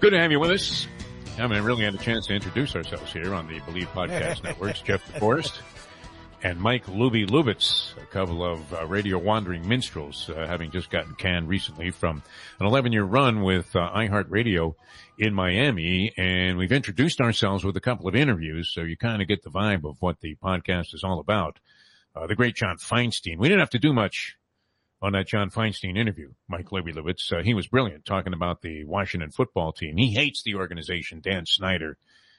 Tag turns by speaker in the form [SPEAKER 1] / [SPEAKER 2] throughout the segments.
[SPEAKER 1] Good to have you with us. I haven't really had a chance to introduce ourselves here on the Believe Podcast Networks. Jeff DeForest and Mike Luby Lubitz, a couple of uh, radio wandering minstrels, uh, having just gotten canned recently from an 11 year run with uh, iHeartRadio in Miami. And we've introduced ourselves with a couple of interviews. So you kind of get the vibe of what the podcast is all about. Uh, the great John Feinstein. We didn't have to do much on that John Feinstein interview, Mike Lubitz. Uh, he was brilliant talking about the Washington football team. He hates the organization Dan Snyder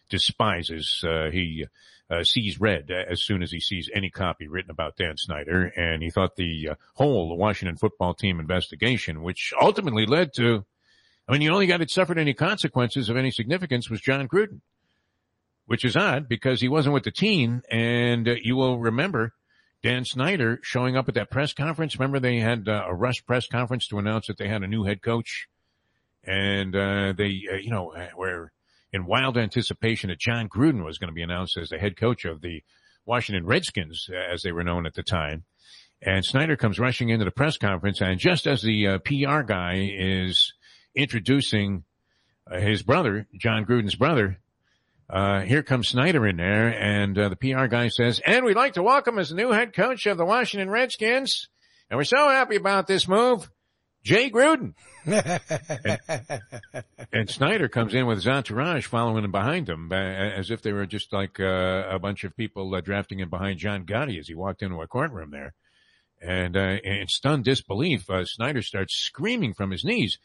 [SPEAKER 1] despises. Uh, he uh, sees red as soon as he sees any copy written about Dan Snyder, and he thought the uh, whole Washington football team investigation, which ultimately led to, I mean, the only guy that suffered any consequences of any significance was Jon Gruden, which is odd because he wasn't with the team, and uh, you will remember Dan Snyder showing up at that press conference. Remember they had uh, a rush press conference to announce that they had a new head coach, and uh, they, you know, where in wild anticipation that Jon Gruden was going to be announced as the head coach of the Washington Redskins, as they were known at the time. And Snyder comes rushing into the press conference, and just as the uh, PR guy is introducing uh, his brother, Jon Gruden's brother, uh, here comes Snyder in there, and uh, the PR guy says, "And we'd like to welcome as the new head coach of the Washington Redskins, and we're so happy about this move, Jay Gruden." and, and, Snyder comes in with his entourage following him behind him, as if they were just like uh, a bunch of people uh, drafting him behind John Gotti as he walked into a courtroom there. And uh, in stunned disbelief, uh, Snyder starts screaming from his knees,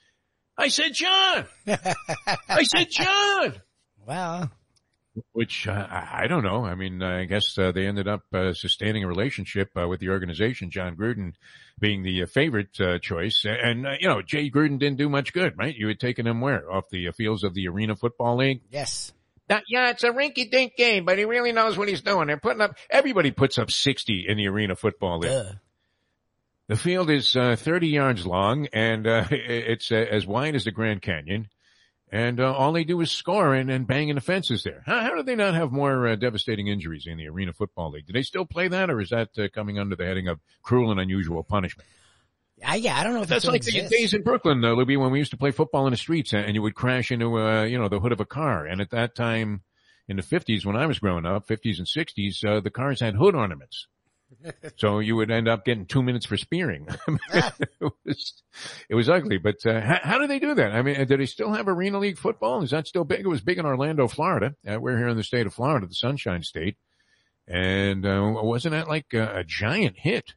[SPEAKER 1] I said, John! I said, John!
[SPEAKER 2] Well,
[SPEAKER 1] which uh, I don't know. I mean, I guess uh, they ended up uh, sustaining a relationship uh, with the organization. Jon Gruden being the uh, favorite uh, choice, and you know, Jay Gruden didn't do much good, right? You had taken him where off the fields of the Arena Football League.
[SPEAKER 2] Yes.
[SPEAKER 1] That, yeah, it's a rinky-dink game, but he really knows what he's doing. They're putting up. Everybody puts up sixty in the Arena Football League. Duh. The field is 30 yards long, and it's as wide as the Grand Canyon and uh, all they do is score and, and bang in the fences there. How, how do they not have more uh, devastating injuries in the Arena Football League? Do they still play that, or is that uh, coming under the heading of cruel and unusual punishment?
[SPEAKER 2] I, yeah, I don't know if
[SPEAKER 1] that's like
[SPEAKER 2] exist.
[SPEAKER 1] the days in Brooklyn, uh, Libby, when we used to play football in the streets, and you would crash into, uh, you know, the hood of a car. And at that time, in the fifties, when I was growing up, fifties and sixties, uh, the cars had hood ornaments so you would end up getting two minutes for spearing. it, was, it was ugly, but uh, how, how, do they do that? I mean, do they still have Arena League football? Is that still big? It was big in Orlando, Florida. Uh, we're here in the state of Florida, the Sunshine State. And uh, wasn't that like a, a giant hit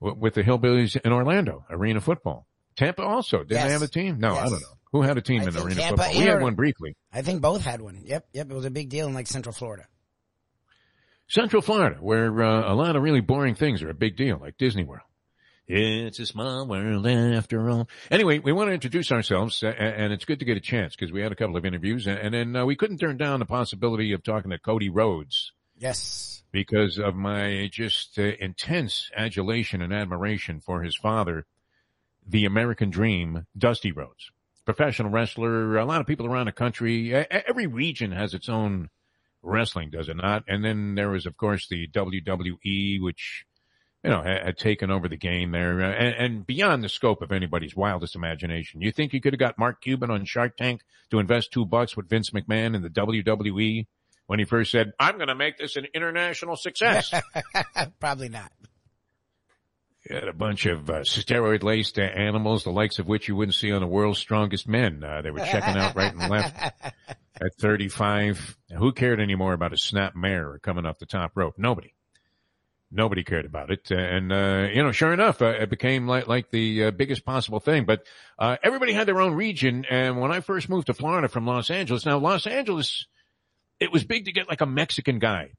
[SPEAKER 1] w- with the Hillbillies in Orlando, Arena football? Tampa also. Did yes. they have a team? No, yes. I don't know. Who had a team I in Arena Tampa football? We had one briefly.
[SPEAKER 2] I think both had one. Yep, yep. It was a big deal in like Central Florida.
[SPEAKER 1] Central Florida, where uh, a lot of really boring things are a big deal, like Disney World. It's a small world after all. Anyway, we want to introduce ourselves, uh, and it's good to get a chance because we had a couple of interviews, and then uh, we couldn't turn down the possibility of talking to Cody Rhodes.
[SPEAKER 2] Yes.
[SPEAKER 1] Because of my just uh, intense adulation and admiration for his father, the American Dream, Dusty Rhodes. Professional wrestler, a lot of people around the country, every region has its own wrestling, does it not? And then there was, of course, the WWE, which, you know, had, had taken over the game there and, and, beyond the scope of anybody's wildest imagination. You think you could have got Mark Cuban on Shark Tank to invest two bucks with Vince McMahon in the WWE when he first said, I'm going to make this an international success?
[SPEAKER 2] Probably not.
[SPEAKER 1] Had a bunch of uh, steroid laced uh, animals, the likes of which you wouldn't see on the world's strongest men. Uh, they were checking out right and left at 35. Who cared anymore about a snap mare coming off the top rope? Nobody. nobody cared about it. And, uh, you know, sure enough, uh, it became like, like the uh, biggest possible thing. But, uh, everybody had their own region. And when I first moved to Florida from Los Angeles, now Los Angeles, it was big to get like a Mexican guy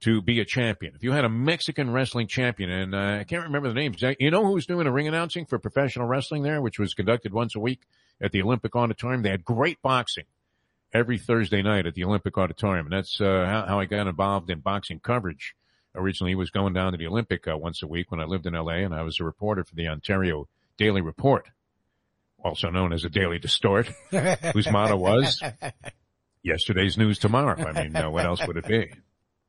[SPEAKER 1] to be a champion. If you had a Mexican wrestling champion, and uh, I can't remember the names, you know who was doing the ring announcing for professional wrestling there, which was conducted once a week at the Olympic Auditorium. They had great boxing every Thursday night at the Olympic Auditorium, and that's uh, how, how I got involved in boxing coverage. Originally, was going down to the Olympic uh, once a week when I lived in LA, and I was a reporter for the Ontario Daily Report, also known as the Daily Distort, whose motto was "Yesterday's news tomorrow." I mean, uh, what else would it be?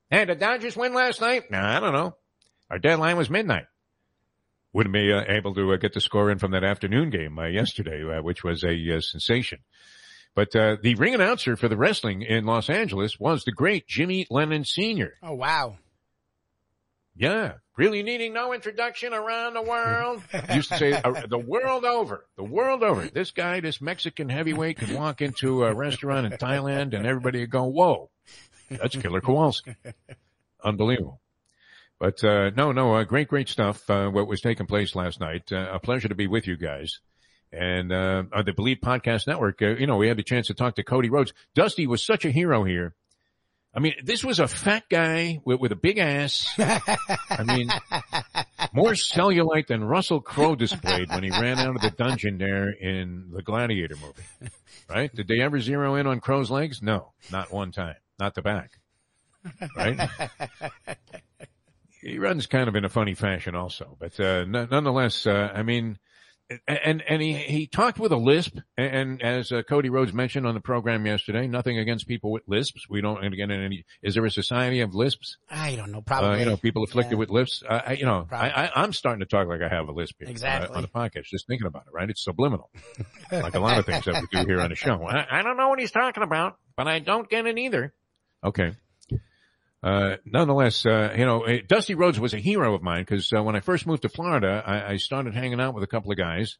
[SPEAKER 1] Hey, did Dodgers win last night? No, I don't know. Our deadline was midnight. Wouldn't be uh, able to uh, get the score in from that afternoon game uh, yesterday, uh, which was a uh, sensation. But uh, the ring announcer for the wrestling in Los Angeles was the great Jimmy Lennon Sr.
[SPEAKER 2] Oh wow!
[SPEAKER 1] Yeah, really needing no introduction around the world. used to say uh, the world over, the world over. This guy, this Mexican heavyweight, could walk into a restaurant in Thailand and everybody would go, "Whoa, that's Killer Kowalski. Unbelievable. But, uh, no, no, uh, great, great stuff, uh, what was taking place last night. Uh, a pleasure to be with you guys. And, uh, the Believe Podcast Network, uh, you know, we had the chance to talk to Cody Rhodes. Dusty was such a hero here. I mean, this was a fat guy with, with a big ass. I mean, more cellulite than Russell Crowe displayed when he ran out of the dungeon there in the Gladiator movie. Right? Did they ever zero in on Crowe's legs? No, not one time not the back. Right? he runs kind of in a funny fashion also, but, uh, n- nonetheless, uh, I mean, and, and he, he talked with a lisp and, and as uh, Cody Rhodes mentioned on the program yesterday, nothing against people with lisps. We don't get in any, is there a society of lisps?
[SPEAKER 2] I don't know. Probably.
[SPEAKER 1] Uh, you know, people afflicted yeah. with lisps. I, you know, I, I, am starting to talk like I have a lisp here
[SPEAKER 2] exactly.
[SPEAKER 1] uh, on the podcast, just thinking about it, right? It's subliminal. like a lot of things that we do here on the show. I, I don't know what he's talking about, but I don't get it either. Okay. Uh, nonetheless, uh, you know, Dusty Rhodes was a hero of mine because uh, when I first moved to Florida, I, I, started hanging out with a couple of guys,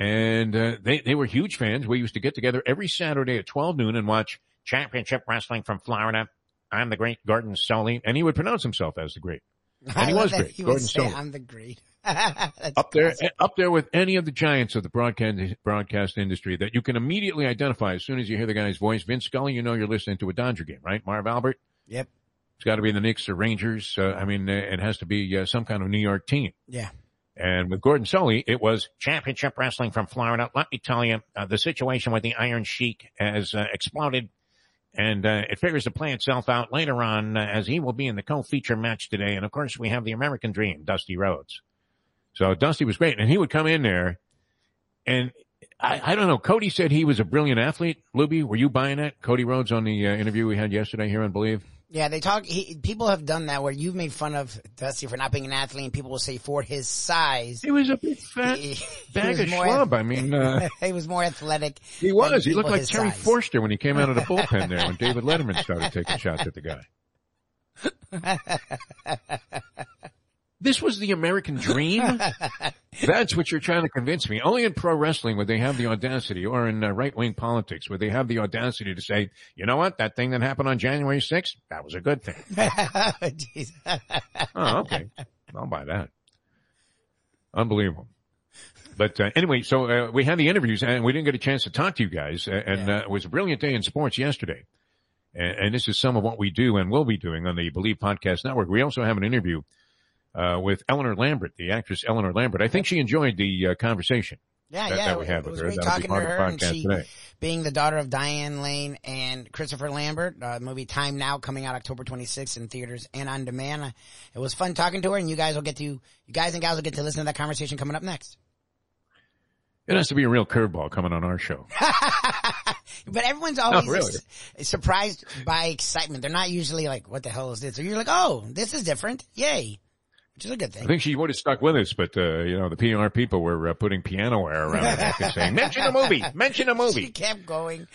[SPEAKER 1] and uh, they they were huge fans. We used to get together every Saturday at twelve noon and watch Championship Wrestling from Florida. I'm the great Gordon Solie, and he would pronounce himself as the great, and he was great.
[SPEAKER 2] He
[SPEAKER 1] Gordon.
[SPEAKER 2] I'm the great.
[SPEAKER 1] up there, up there with any of the giants of the broadcast broadcast industry that you can immediately identify as soon as you hear the guy's voice. Vince Scully, you know you're listening to a Dodger game, right? Marv Albert.
[SPEAKER 2] Yep.
[SPEAKER 1] It's got to be the Knicks or Rangers. Uh, I mean, uh, it has to be uh, some kind of New York team.
[SPEAKER 2] Yeah.
[SPEAKER 1] And with Gordon Solie, it was championship wrestling from Florida. Let me tell you, uh, the situation with the Iron Sheik has uh, exploded and uh, it figures to play itself out later on uh, as he will be in the co-feature match today. And of course, we have the American Dream, Dusty Rhodes. So Dusty was great, and he would come in there, and I, I don't know. Cody said he was a brilliant athlete. Luby, were you buying that? Cody Rhodes on the uh, interview we had yesterday here on Believe.
[SPEAKER 2] Yeah, they talk. He, people have done that where you've made fun of Dusty for not being an athlete, and people will say for his size,
[SPEAKER 1] he was a big fat he, bag he of schlub. I mean, uh,
[SPEAKER 2] he was more athletic.
[SPEAKER 1] He was. He looked like Terry size. Forster when he came out of the bullpen there when David Letterman started taking shots at the guy. This was the American dream? That's what you're trying to convince me. Only in pro wrestling would they have the audacity, or in uh, right-wing politics, would they have the audacity to say, you know what, that thing that happened on January 6th, that was a good thing. oh, okay. I'll buy that. Unbelievable. But uh, anyway, so uh, we had the interviews, and we didn't get a chance to talk to you guys, and yeah. Uh, it was a brilliant day in sports yesterday. And, and this is some of what we do and will be doing on the Believe Podcast Network. We also have an interview uh, with Eleanor Lambert, the actress Eleanor Lambert. I think she enjoyed the uh, conversation.
[SPEAKER 2] Yeah,
[SPEAKER 1] that,
[SPEAKER 2] yeah,
[SPEAKER 1] that we had with her.
[SPEAKER 2] Great talking to her, and she, today. being the daughter of Diane Lane and Christopher Lambert, uh, movie Time Now coming out October 26th in theaters and on demand. It was fun talking to her, and you guys will get to, you guys and gals will get to listen to that conversation coming up next.
[SPEAKER 1] It has to be a real curveball coming on our show.
[SPEAKER 2] but everyone's always really. surprised by excitement. They're not usually like, what the hell is this? Or you're like, oh, this is different. Yay which is a good thing.
[SPEAKER 1] I think she would have stuck with us, but uh, you know the PR people were uh, putting piano wire around her neck and saying, "Mention a movie, mention a movie."
[SPEAKER 2] She kept going.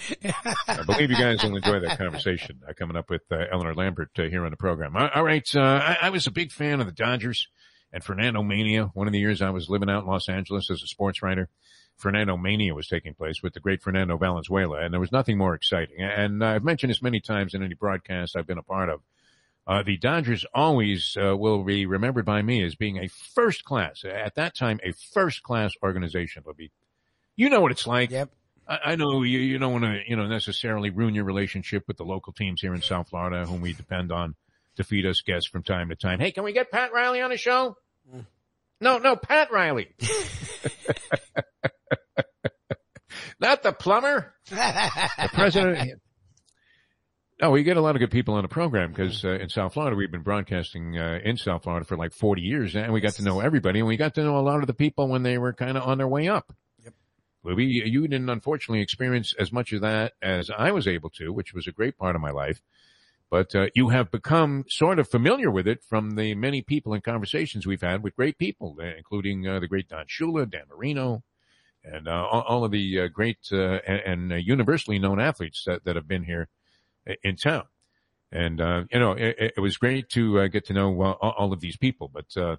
[SPEAKER 1] I believe you guys will enjoy that conversation uh, coming up with uh, Eleanor Lambert uh, here on the program. All right, uh, I, I, was a big fan of the Dodgers and Fernando Mania. One of the years I was living out in Los Angeles as a sports writer. Fernando Mania was taking place with the great Fernando Valenzuela, and there was nothing more exciting. And I've mentioned this many times in any broadcast I've been a part of Uh, the Dodgers always uh, will be remembered by me as being a first class, at that time, a first class organization, Libby. You know what it's like.
[SPEAKER 2] Yep.
[SPEAKER 1] I, I know you, you don't want to, you know, necessarily ruin your relationship with the local teams here in South Florida, whom we depend on to feed us guests from time to time. Hey, can we get Pat Riley on the show? Mm. No, no, Pat Riley. Not the plumber. the president. Oh, we get a lot of good people on the program because uh, in South Florida we've been broadcasting uh, in South Florida for like 40 years, and we got to know everybody, and we got to know a lot of the people when they were kind of on their way up. Yep. You didn't unfortunately experience as much of that as I was able to, which was a great part of my life. But uh, you have become sort of familiar with it from the many people and conversations we've had with great people, uh, including uh, the great Don Shula, Dan Marino, and uh, all of the uh, great uh, and, and universally known athletes that, that have been here in town. And, uh, you know, it, it, was great to uh, get to know uh, all of these people, but, uh,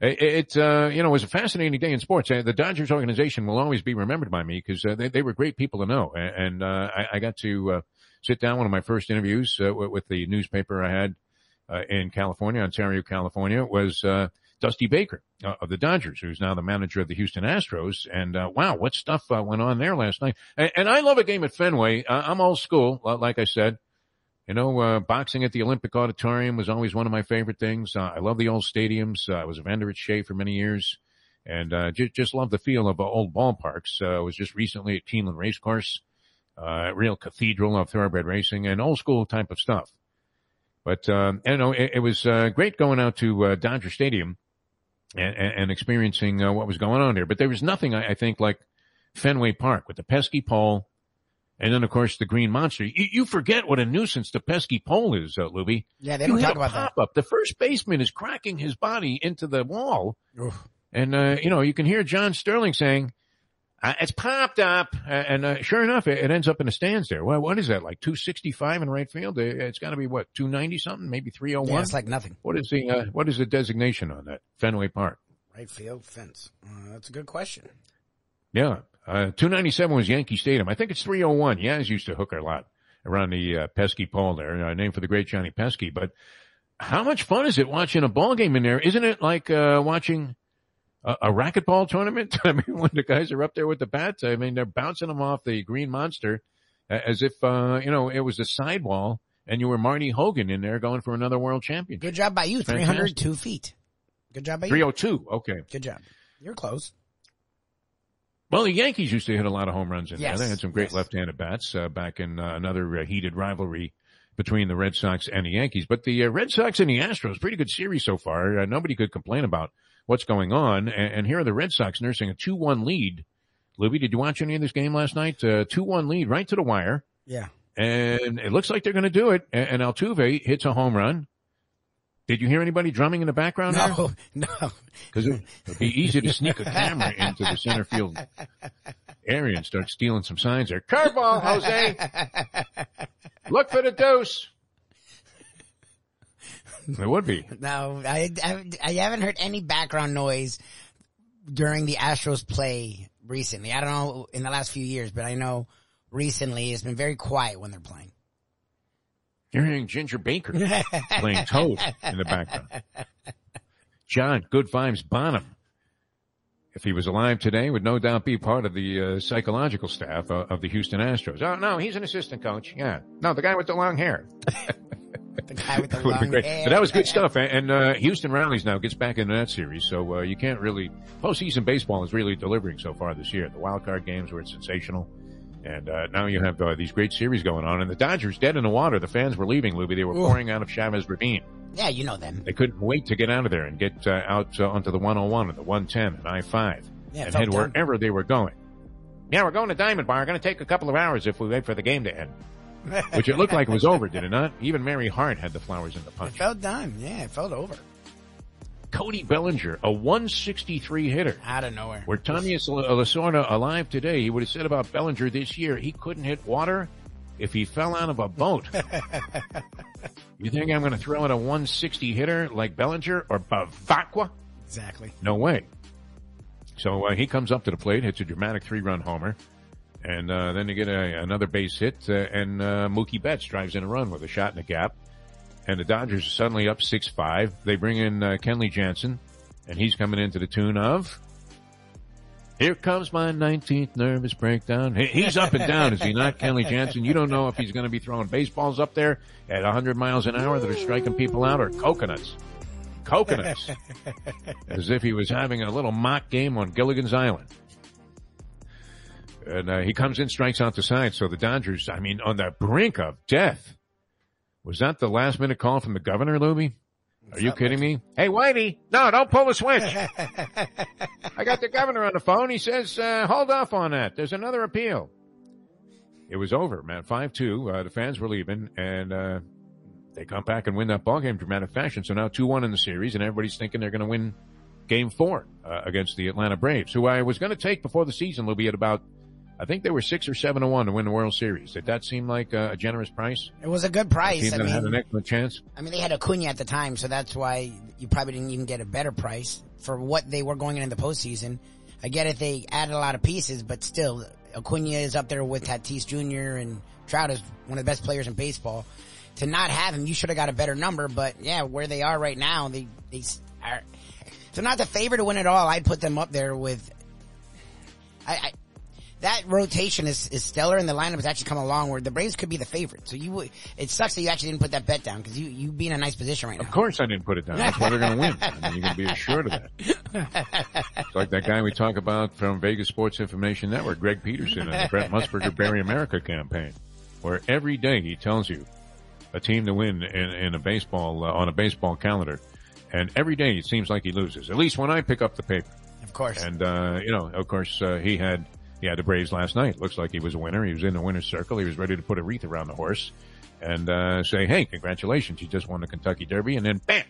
[SPEAKER 1] it, uh, you know, was a fascinating day in sports. Uh, the Dodgers organization will always be remembered by me because they, they were great people to know. And, I, I, got to, sit down one of my first interviews, with the newspaper I had, in California, Ontario, California was, Dusty Baker uh, of the Dodgers, who's now the manager of the Houston Astros. And uh, wow, what stuff uh, went on there last night. And, and, I love a game at Fenway. I'm old school, like I said. You know, uh, boxing at the Olympic Auditorium was always one of my favorite things. Uh, I love the old stadiums. Uh, I was a vendor at Shea for many years and just, just love the feel of old ballparks. I was just recently at Keeneland Racecourse, real cathedral of thoroughbred racing and old school type of stuff. But, you know, it, it was great going out to Dodger Stadium and, and experiencing uh, what was going on there. But there was nothing, I, I, think, like Fenway Park with the pesky pole, and then of course the green monster. You, you forget what a nuisance the pesky pole is, uh, Luby.
[SPEAKER 2] Yeah, they don't
[SPEAKER 1] you
[SPEAKER 2] talk about
[SPEAKER 1] pop
[SPEAKER 2] that.
[SPEAKER 1] Up. The first baseman is cracking his body into the wall, Oof. and uh, you know you can hear John Sterling saying. Uh, it's popped up, and uh, sure enough, it, it, ends up in the stands there. Well, what is that? Like two sixty five in right field? Uh, it's got to be what two ninety something, maybe three oh one.
[SPEAKER 2] Yeah, it's like nothing.
[SPEAKER 1] What is the uh, what is the designation on that Fenway Park?
[SPEAKER 2] Right field fence. Uh, that's a good question.
[SPEAKER 1] Yeah, uh, two ninety seven was Yankee Stadium. I think it's three oh one. Yankees used to hook a lot around the pesky pole there, named for the great Johnny Pesky. But how much fun is it watching a ball game in there? Isn't it like watching? A, a racquetball tournament. I mean, when the guys are up there with the bats, I mean, they're bouncing them off the green monster as if, uh, you know, it was a sidewall and you were Marty Hogan in there going for another world championship.
[SPEAKER 2] Good job by you. 302 feet. Good job by
[SPEAKER 1] you. 302. Okay.
[SPEAKER 2] Good job. You're close.
[SPEAKER 1] Well, the Yankees used to hit a lot of home runs in
[SPEAKER 2] yes.
[SPEAKER 1] there. They had some great
[SPEAKER 2] yes.
[SPEAKER 1] left-handed bats uh, back in uh, another uh, heated rivalry between the Red Sox and the Yankees. But the uh, Red Sox and the Astros, pretty good series so far. Uh, nobody could complain about what's going on. And, and here are the Red Sox nursing a 2-1 lead. Libby, did you watch any of this game last night? Uh, 2-1 lead right to the wire.
[SPEAKER 2] Yeah.
[SPEAKER 1] And it looks like they're going to do it. And, and Altuve hits a home run. Did you hear anybody drumming in the background?
[SPEAKER 2] No, no.
[SPEAKER 1] Because it would be easy to sneak a camera into the center field area and start stealing some signs there. Curveball, Jose. Look for the dose. It would be.
[SPEAKER 2] No, I, I, I haven't heard any background noise during the Astros play recently. I don't know in the last few years, but I know recently it's been very quiet when they're playing.
[SPEAKER 1] You're hearing Ginger Baker playing Toad in the background. John, good vibes Bonham. If he was alive today, would no doubt be part of the uh, psychological staff uh, of the Houston Astros. Oh no, he's an assistant coach. Yeah, no, the guy with the long hair.
[SPEAKER 2] the guy with the long hair.
[SPEAKER 1] But that was good stuff. And uh, Houston rallies now gets back into that series, so uh, you can't really postseason baseball is really delivering so far this year. The wild card games were sensational. And uh, now you have uh, these great series going on, and the Dodgers dead in the water. The fans were leaving, Luby. They were Ooh. pouring out of Chavez Ravine.
[SPEAKER 2] Yeah, you know them.
[SPEAKER 1] They couldn't wait to get out of there and get uh, out uh, onto the 101 and the 110 and I-5
[SPEAKER 2] yeah,
[SPEAKER 1] and head done. wherever they were going. Yeah, we're going to Diamond Bar. Going to take a couple of hours if we wait for the game to end. Which it looked like it was over, did it not? Even Mary Hart had the flowers in the punch.
[SPEAKER 2] It felt done. Yeah, it felt over.
[SPEAKER 1] Cody Bellinger, a 163 hitter.
[SPEAKER 2] Out of nowhere.
[SPEAKER 1] Were Tommy Lasorda alive today, he would have said about Bellinger this year, he couldn't hit water if he fell out of a boat. you think I'm going to throw in a 160 hitter like Bellinger or Bavacqua?
[SPEAKER 2] Exactly.
[SPEAKER 1] No way. So uh, he comes up to the plate, hits a dramatic three-run homer, and uh, then they get a, another base hit, uh, and uh, Mookie Betts drives in a run with a shot in the gap. and the Dodgers are suddenly up 6-5. They bring in uh, Kenley Jansen, and he's coming into the tune of here comes my 19th nervous breakdown. He's up and down, is he not, Kenley Jansen? You don't know if he's going to be throwing baseballs up there at 100 miles an hour that are striking people out or coconuts. Coconuts. As if he was having a little mock game on Gilligan's Island. And uh, he comes in, strikes out the side. So the Dodgers, I mean, on the brink of death. Was that the last minute call from the governor, Luby? Are you kidding me? Hey, Whitey, no, don't pull the switch. I got the governor on the phone. He says, uh, hold off on that. There's another appeal. It was over, man. 5-2. Uh, the fans were leaving, and uh, they come back and win that ball game dramatic fashion. So now 2-1 in the series, and everybody's thinking they're going to win game four uh, against the Atlanta Braves, who I was going to take before the season, Luby, at about – I think they were six or seven to one to win the World Series. Did that seem like a, a generous price?
[SPEAKER 2] It was a good price.
[SPEAKER 1] team I mean, had an excellent chance.
[SPEAKER 2] I mean, they had Acuna at the time, so that's why you probably didn't even get a better price for what they were going in the postseason. I get it; they added a lot of pieces, but still, Acuna is up there with Tatis Jr. and Trout is one of the best players in baseball. To not have him, you should have got a better number. But yeah, where they are right now, they they are. So not the favorite to win it all. I'd put them up there with. I, I that rotation is, is stellar and the lineup has actually come along where the Braves could be the favorite. So you, it sucks that you actually didn't put that bet down because you, you be in a nice position right now.
[SPEAKER 1] Of course I didn't put it down. That's why they're going to win. I mean, you can be assured of that. It's like that guy we talk about from Vegas Sports Information Network, Greg Peterson and the Brent Musburger Bury America campaign, where every day he tells you a team to win in, in a baseball, uh, on a baseball calendar. And every day it seems like he loses. At least when I pick up the paper.
[SPEAKER 2] Of course.
[SPEAKER 1] And, uh, you know, of course, uh, he had, he had the Braves last night. Looks like he was a winner. He was in the winner's circle. He was ready to put a wreath around the horse and uh, say, "Hey, congratulations! You just won the Kentucky Derby." And then, bam!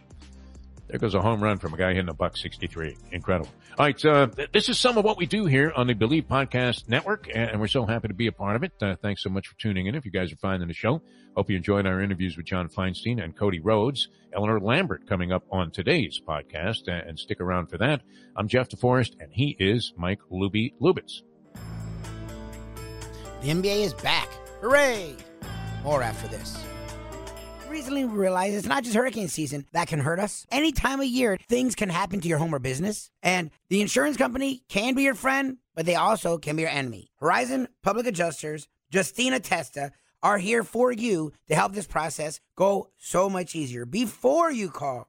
[SPEAKER 1] There goes a home run from a guy hitting a buck 63. Incredible. All right. Uh, this is some of what we do here on the Believe Podcast Network, and we're so happy to be a part of it. Uh, thanks so much for tuning in. If you guys are finding the show, hope you enjoyed our interviews with John Feinstein and Cody Rhodes, Eleanor Lambert coming up on today's podcast, and stick around for that. I'm Jeff DeForest, and he is Mike Luby Lubitz.
[SPEAKER 2] The NBA is back. Hooray! More after this. Recently, we realized it's not just hurricane season that can hurt us. Any time of year, things can happen to your home or business. And the insurance company can be your friend, but they also can be your enemy. Horizon Public Adjusters, Justina Testa, are here for you to help this process go so much easier. Before you call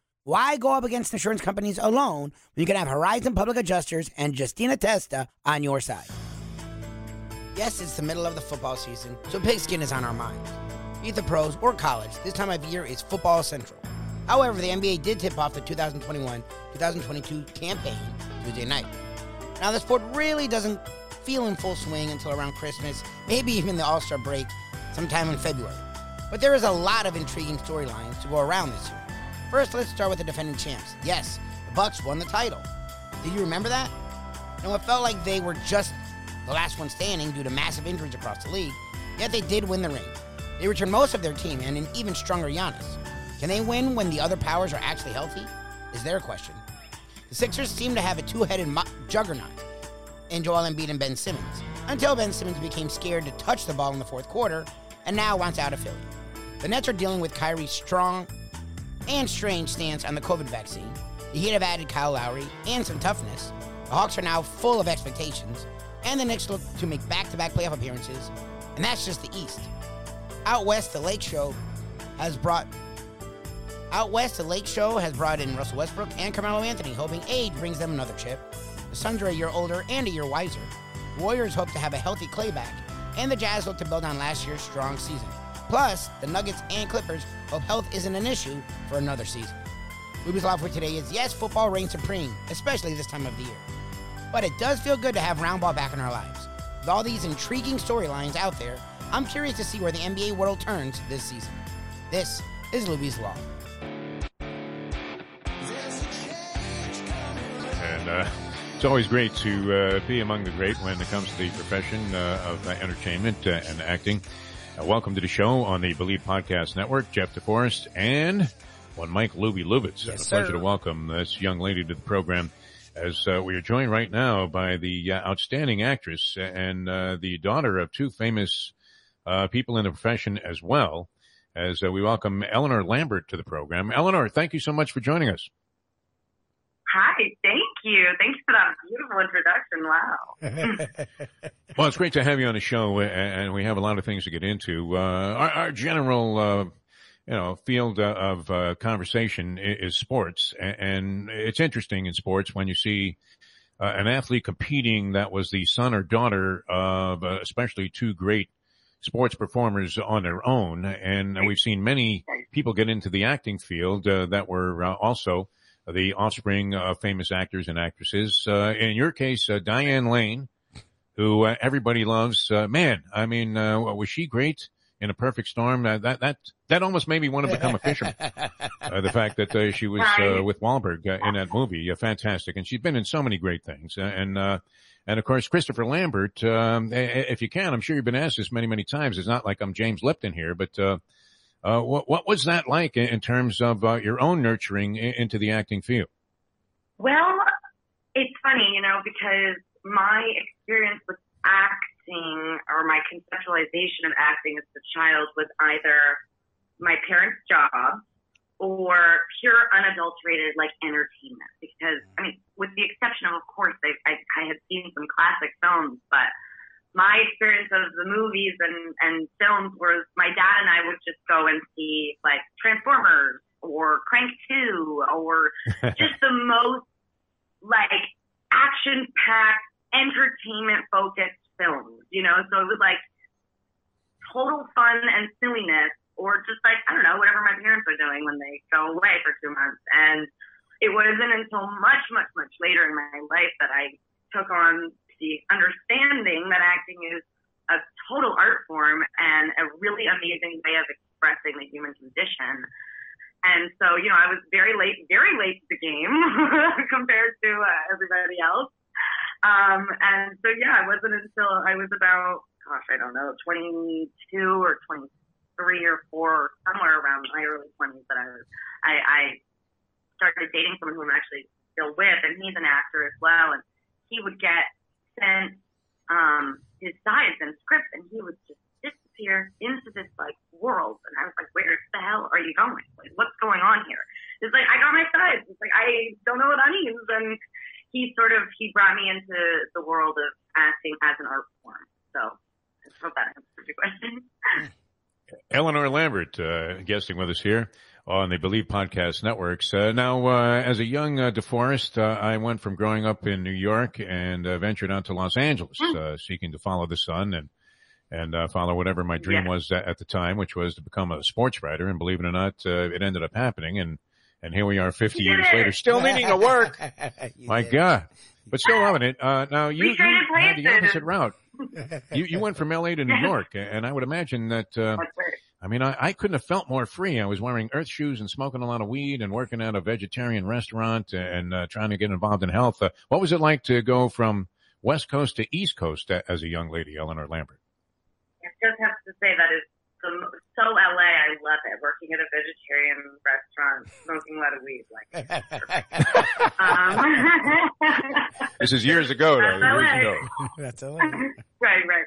[SPEAKER 2] Why go up against insurance companies alone when you can have Horizon Public Adjusters and Justina Testa on your side? Yes, it's the middle of the football season, so pigskin is on our minds. Be the pros or college, this time of year is football central. However, the NBA did tip off the 2021-2022 campaign Tuesday night. Now, the sport really doesn't feel in full swing until around Christmas, maybe even the All-Star break sometime in February. But there is a lot of intriguing storylines to go around this year. First, let's start with the defending champs. Yes, the Bucks won the title. Do you remember that? And it felt like they were just the last one standing due to massive injuries across the league, yet they did win the ring. They returned most of their team and an even stronger Giannis. Can they win when the other powers are actually healthy? Is their question. The Sixers seem to have a two-headed mo- juggernaut in Joel Embiid and Ben Simmons, until Ben Simmons became scared to touch the ball in the fourth quarter and now wants out of Philly. The Nets are dealing with Kyrie's strong and strange stance on the COVID vaccine. The Heat have added Kyle Lowry and some toughness. The Hawks are now full of expectations, and the Knicks look to make back-to-back playoff appearances, and that's just the East. Out west, the Lake Show has brought out west, the Lake Show has brought in Russell Westbrook and Carmelo Anthony, hoping age brings them another chip. The Suns are a year older and a year wiser. Warriors hope to have a healthy Klay back, and the Jazz look to build on last year's strong season. Plus, the Nuggets and Clippers hope health isn't an issue for another season. Luby's Law for today is yes, football reigns supreme, especially this time of the year. But it does feel good to have round ball back in our lives. With all these intriguing storylines out there, I'm curious to see where the NBA world turns this season. This is Luby's Law.
[SPEAKER 1] uh, it's always great to uh, be among the great when it comes to the profession uh, of entertainment uh, and acting. Uh, welcome to the show on the Believe Podcast Network. Jeff DeForest and one Mike Luby Lubitz.
[SPEAKER 2] Yes,
[SPEAKER 1] a pleasure
[SPEAKER 2] sir.
[SPEAKER 1] to welcome this young lady to the program as uh, we are joined right now by the uh, outstanding actress and uh, the daughter of two famous uh, people in the profession as well. As uh, we welcome Eleanor Lambert to the program. Eleanor, thank you so much for joining us.
[SPEAKER 3] Hi, thank you. Thanks for that beautiful introduction. Wow.
[SPEAKER 1] Well, it's great to have you on the show, and we have a lot of things to get into. Uh, our, our general, uh, you know, field uh, of uh, conversation i- is sports, a- and it's interesting in sports when you see uh, an athlete competing that was the son or daughter of uh, especially two great sports performers on their own, and we've seen many people get into the acting field uh, that were uh, also the offspring of famous actors and actresses. Uh, in your case, uh, Diane Lane who uh, everybody loves. Uh, man, I mean, uh, was she great in a perfect storm? Uh, that that that almost made me want to become a fisherman. Uh, the fact that uh, she was uh, with Wahlberg uh, in that movie, uh, fantastic, and she's been in so many great things. Uh, and uh, and of course, Christopher Lambert. Um, if you can, I'm sure you've been asked this many many times. It's not like I'm James Lipton here, but. Uh, what, what was that like in, terms of uh, your own nurturing into the acting field?
[SPEAKER 3] well, it's funny, you know, because my experience with acting or my conceptualization of acting as a child was either my parents' job or pure unadulterated like entertainment. Because I mean, with the exception of, of course, I, I, I had seen some classic films, but my experience of the movies and, and films was my dad and I would just go and see like Transformers or Crank 2 or just the most like action packed, entertainment focused films, you know? So it was like total fun and silliness or just like, I don't know, whatever my parents are doing when they go away for two months. And it wasn't until much, much, much later in my life that I took on understanding that acting is a total art form and a really amazing way of expressing the human condition. And so, you know, I was very late, very late to the game compared to uh, everybody else. Um, and so, yeah, it wasn't until I was about, gosh, I don't know, 22 or 23 or four, somewhere around my early 20s that I was, I, I started dating someone who I'm actually still with, and he's an actor as well. And he would get sent um, his sides and scripts, and he would just disappear into this like world. And I was like, where the hell are you going? Like, what's going on here? It's like, I got my sides. It's like, I don't know what that means. And he sort of, he brought me into the world of acting as an art form. So I hope that answers your question.
[SPEAKER 1] Eleanor Lambert, uh, guesting with us here on the Believe Podcast Networks. Uh, now, uh, as a young uh, DeForest, uh, I went from growing up in New York and uh, ventured out to Los Angeles, uh, seeking to follow the sun and and uh, follow whatever my dream
[SPEAKER 3] Yeah.
[SPEAKER 1] was at, at the time, which was to become a sports writer. And believe it or not, uh, it ended up happening. And and here we are, 50 years later, still needing to work. My
[SPEAKER 2] did.
[SPEAKER 1] God. But still loving it. Uh, now you, you had the opposite route. You, you went from LA to New York, and I would imagine that, uh. I mean, I, I couldn't have felt more free. I was wearing earth shoes and smoking a lot of weed and working at a vegetarian restaurant and uh, trying to get involved in health. Uh, what was it like to go from West Coast to East Coast a- as a young lady, Eleanor Lambert?
[SPEAKER 3] I just have to say that is the, so LA. I love it. Working at a vegetarian restaurant, smoking a lot of weed. Like, um,
[SPEAKER 1] This is years ago, though.
[SPEAKER 3] That's
[SPEAKER 1] Years
[SPEAKER 3] LA.
[SPEAKER 1] ago.
[SPEAKER 2] That's all.
[SPEAKER 3] right, right.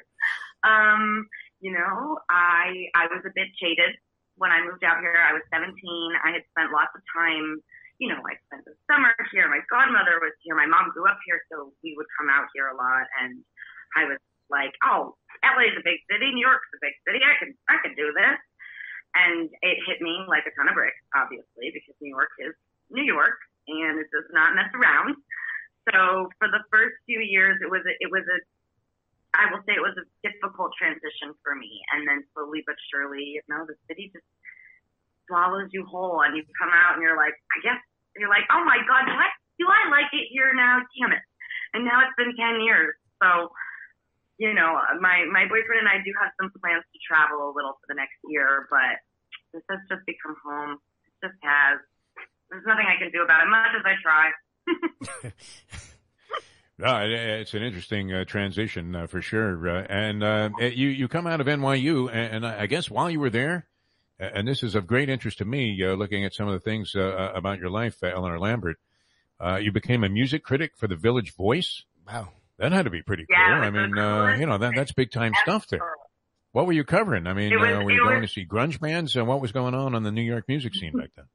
[SPEAKER 3] Um, you know, I I was a bit jaded when I moved out here. I was 17. I had spent lots of time. You know, I spent the summer here. My godmother was here. My mom grew up here, so we would come out here a lot. And I was like, oh, LA's a big city. New York's a big city. I can I can do this. And it hit me like a ton of bricks, obviously, because New York is New York, and it does not mess around. So for the first few years, it was a, it was a I will say it was a difficult transition for me. And then slowly but surely, you know, the city just swallows you whole and you come out and you're like, I guess you're like, oh my God, do I, do I like it here now? Damn it. And now it's been 10 years. So, you know, my, my boyfriend and I do have some plans to travel a little for the next year, but this has just become home. It just has. There's nothing I can do about it, much as I try.
[SPEAKER 1] No, it's an interesting uh, transition uh, for sure. Uh, and uh, you you come out of NYU, and, and, I guess while you were there, and this is of great interest to me, uh, looking at some of the things uh, about your life, Eleanor Lambert. you became a music critic for the Village Voice.
[SPEAKER 2] Wow,
[SPEAKER 1] that had to be pretty
[SPEAKER 3] yeah,
[SPEAKER 1] cool. I mean, you know that that's big time stuff there. What were you covering? I mean, was, were you going was, to see grunge bands, and what was going on on the New York music scene back then?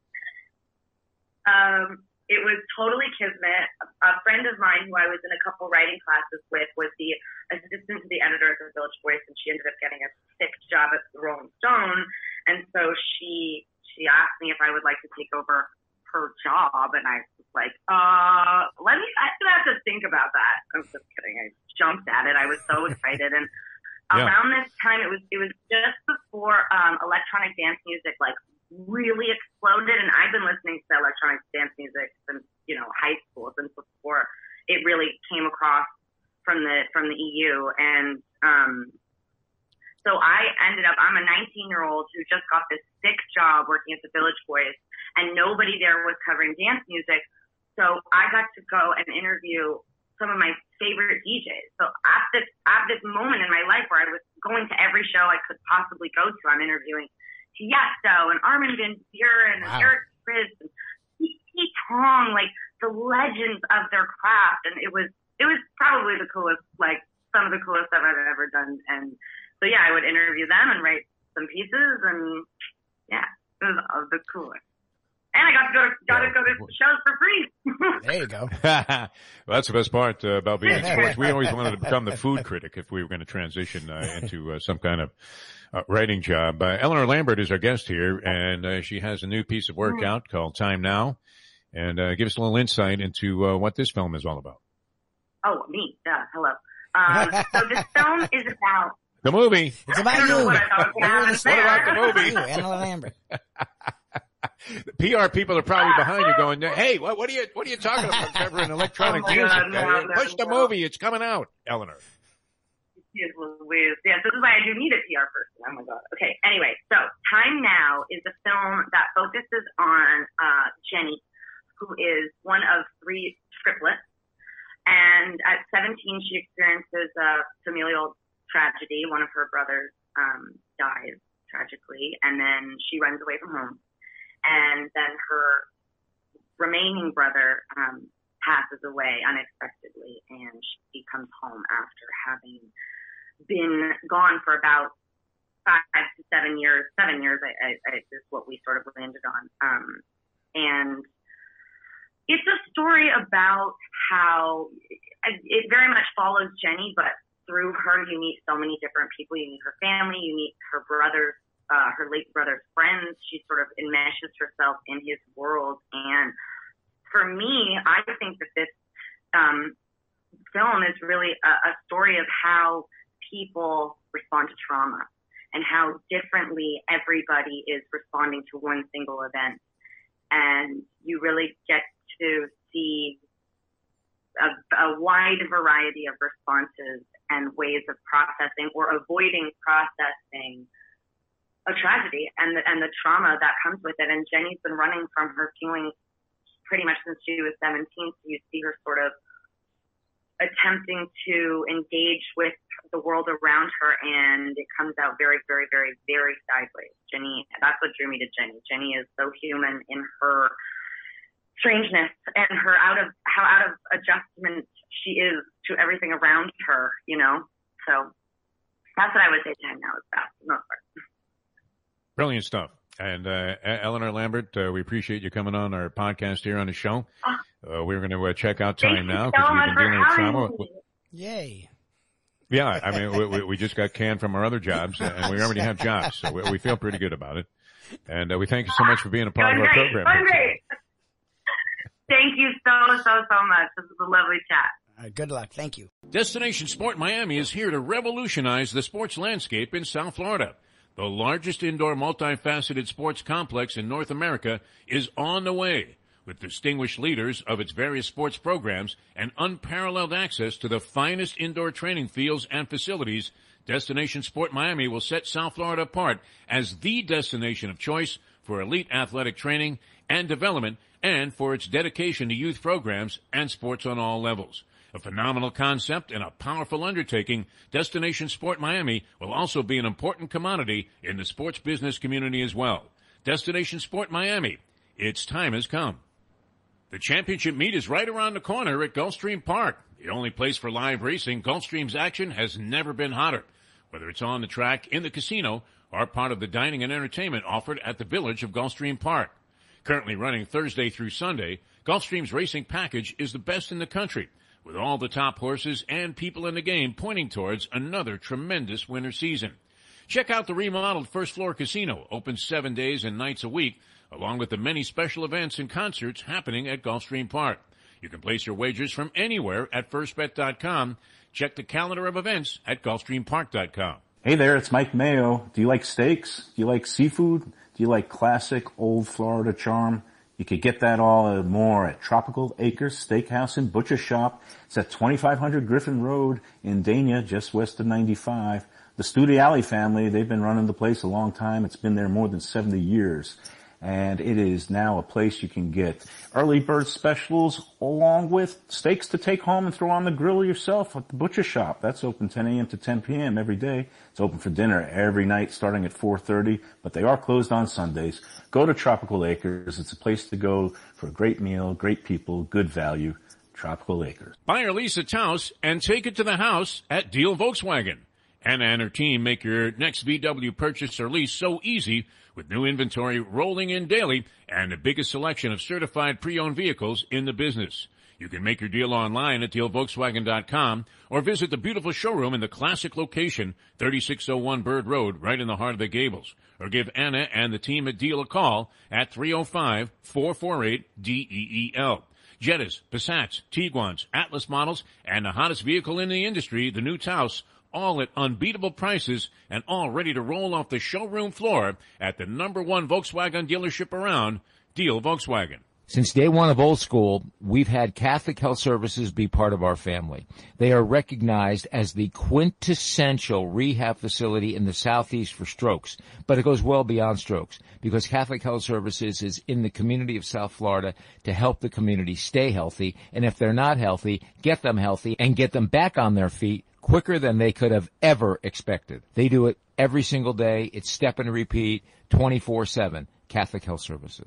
[SPEAKER 3] Um, it was totally kismet. A friend of mine who I was in a couple writing classes with was the assistant to the editor of the Village Voice, and she ended up getting a fixed job at the Rolling Stone. And so she she asked me if I would like to take over her job, and I was like, uh, let me. I have to think about that. I'm just kidding. I jumped at it. I was so excited, and yeah. around this time, it was it was just before um, electronic dance music like really exploded. And I've been listening to electronic dance music since you know high school, since before it really came across from the from the EU. And um, so I ended up. I'm a 19 year old who just got this sick job working at the Village Voice, and nobody there was covering dance music. So I got to go and interview some of my favorite DJs. So at this at this moment in my life where I was going to every show I could possibly go to, I'm interviewing Tiesto and Armin van Buuren wow. and Eric Prydz and Pete Tong, like the legends of their craft. And it was, it was probably the coolest, like some of the coolest stuff I've ever done. And so, yeah, I would interview them and write some pieces and yeah, it was the coolest. And I got to go to, got to go to shows for free.
[SPEAKER 2] there you go.
[SPEAKER 1] well, that's the best part uh, about being in sports. We always wanted to become the food critic if we were going to transition uh, into uh, some kind of uh, writing job. Uh, Eleanor Lambert is our guest here, and uh, she has a new piece of work out called Time Now. And uh, give us a little insight into uh, what this film is all about.
[SPEAKER 3] Oh, me. Uh, hello. Um, so this film is about
[SPEAKER 1] the movie.
[SPEAKER 2] It's about you.
[SPEAKER 1] What, what about the movie?
[SPEAKER 2] You, Eleanor Lambert.
[SPEAKER 1] PR people are probably behind you going, "Hey, what, what are you what are you talking about Trevor covering electronic oh music? God, no, Push no, the movie; it's coming out." Eleanor.
[SPEAKER 3] Yes, this is why I do need a PR person. Oh my god. Okay. Anyway, so Time Now is a film that focuses on uh, Jenny, who is one of three triplets, and at 17 she experiences a familial tragedy. One of her brothers um, dies tragically, and then she runs away from home, and then her remaining brother um, passes away unexpectedly, and she comes home after having been gone for about five to seven years. Seven years I, I, I, is what we sort of landed on. Um, and it's a story about how it very much follows Jenny, but through her you meet so many different people. You meet her family, you meet her brothers, uh, her late brother's friends. She sort of enmeshes herself in his world. And for me, I think that this um, film is really a, a story of how people respond to trauma and how differently everybody is responding to one single event. And you really get to see a, a wide variety of responses and ways of processing or avoiding processing a tragedy and the, and the trauma that comes with it. And Jenny's been running from her feelings pretty much since she was 17. So you see her sort of attempting to engage with the world around her and it comes out very, very, very, very sideways. Jenny, that's what drew me to Jenny. Jenny is so human in her strangeness and her out of, how out of adjustment she is to everything around her, you know? So that's what I would say time now is about, most part.
[SPEAKER 1] Brilliant stuff. And uh, Eleanor Lambert, uh, we appreciate you coming on our podcast here on the show. Ah. Uh, we're going to uh, check out time now
[SPEAKER 3] because we've been dealing with trauma.
[SPEAKER 2] Yay.
[SPEAKER 1] Yeah, I mean, we, we, just got canned from our other jobs, and we already have jobs, so we, we feel pretty good about it. And uh, we thank you so much for being a part of our
[SPEAKER 3] great,
[SPEAKER 1] program.
[SPEAKER 3] Thank you so, so, so much. This was a lovely chat.
[SPEAKER 2] good luck. Thank you.
[SPEAKER 1] Destination Sport Miami is here to revolutionize the sports landscape in South Florida. The largest indoor multifaceted sports complex in North America is on the way with distinguished leaders of its various sports programs and unparalleled access to the finest indoor training fields and facilities. Destination Sport Miami will set South Florida apart as the destination of choice for elite athletic training and development and for its dedication to youth programs and sports on all levels. A phenomenal concept and a powerful undertaking, Destination Sport Miami will also be an important commodity in the sports business community as well. Destination Sport Miami, its time has come. The championship meet is right around the corner at Gulfstream Park. The only place for live racing, Gulfstream's action has never been hotter. Whether it's on the track, in the casino, or part of the dining and entertainment offered at the village of Gulfstream Park. Currently running Thursday through Sunday, Gulfstream's racing package is the best in the country, with all the top horses and people in the game pointing towards another tremendous winter season. Check out the remodeled first floor casino, open seven days and nights a week, along with the many special events and concerts happening at Gulfstream Park. You can place your wagers from anywhere at firstbet.com. Check the calendar of events at gulfstreampark.com.
[SPEAKER 4] Hey there, it's Mike Mayo. Do you like steaks? Do you like seafood? Do you like classic old Florida charm? You could get that all and more at Tropical Acres Steakhouse and Butcher Shop. It's at 2500 Griffin Road in Dania, just west of 95. The Studiali family, they've been running the place a long time. It's been there more than 70 years and it is now a place you can get early bird specials along with steaks to take home and throw on the grill yourself at the butcher shop. That's open 10 a.m. to 10 p.m. every day. It's open for dinner every night starting at 4.30, but they are closed on Sundays. Go to Tropical Acres. It's a place to go for a great meal, great people, good value. Tropical Acres.
[SPEAKER 1] Buy or lease a Taos and take it to the house at Deal Volkswagen. Anna and her team make your next VW purchase or lease so easy with new inventory rolling in daily and the biggest selection of certified pre-owned vehicles in the business. You can make your deal online at dealvolkswagen.com or visit the beautiful showroom in the classic location, 3601 Bird Road, right in the heart of the Gables. Or give Anna and the team at Deal a call at 305-448-DEEL. Jettas, Passats, Tiguan's, Atlas models, and the hottest vehicle in the industry, the new Taos, all at unbeatable prices and all ready to roll off the showroom floor at the number one Volkswagen dealership around, Deal Volkswagen.
[SPEAKER 5] Since day one of old school, we've had Catholic Health Services be part of our family. They are recognized as the quintessential rehab facility in the southeast for strokes, but it goes well beyond strokes because Catholic Health Services is in the community of South Florida to help the community stay healthy. And if they're not healthy, get them healthy and get them back on their feet quicker than they could have ever expected. They do it every single day. It's step and repeat 24-7. Catholic Health Services.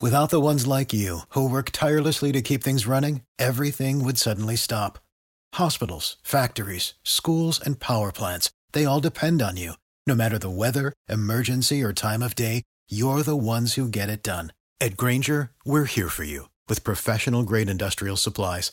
[SPEAKER 6] Without the ones like you, who work tirelessly to keep things running, everything would suddenly stop. Hospitals, factories, schools, and power plants, they all depend on you. No matter the weather, emergency, or time of day, you're the ones who get it done. At Grainger, we're here for you with professional grade industrial supplies.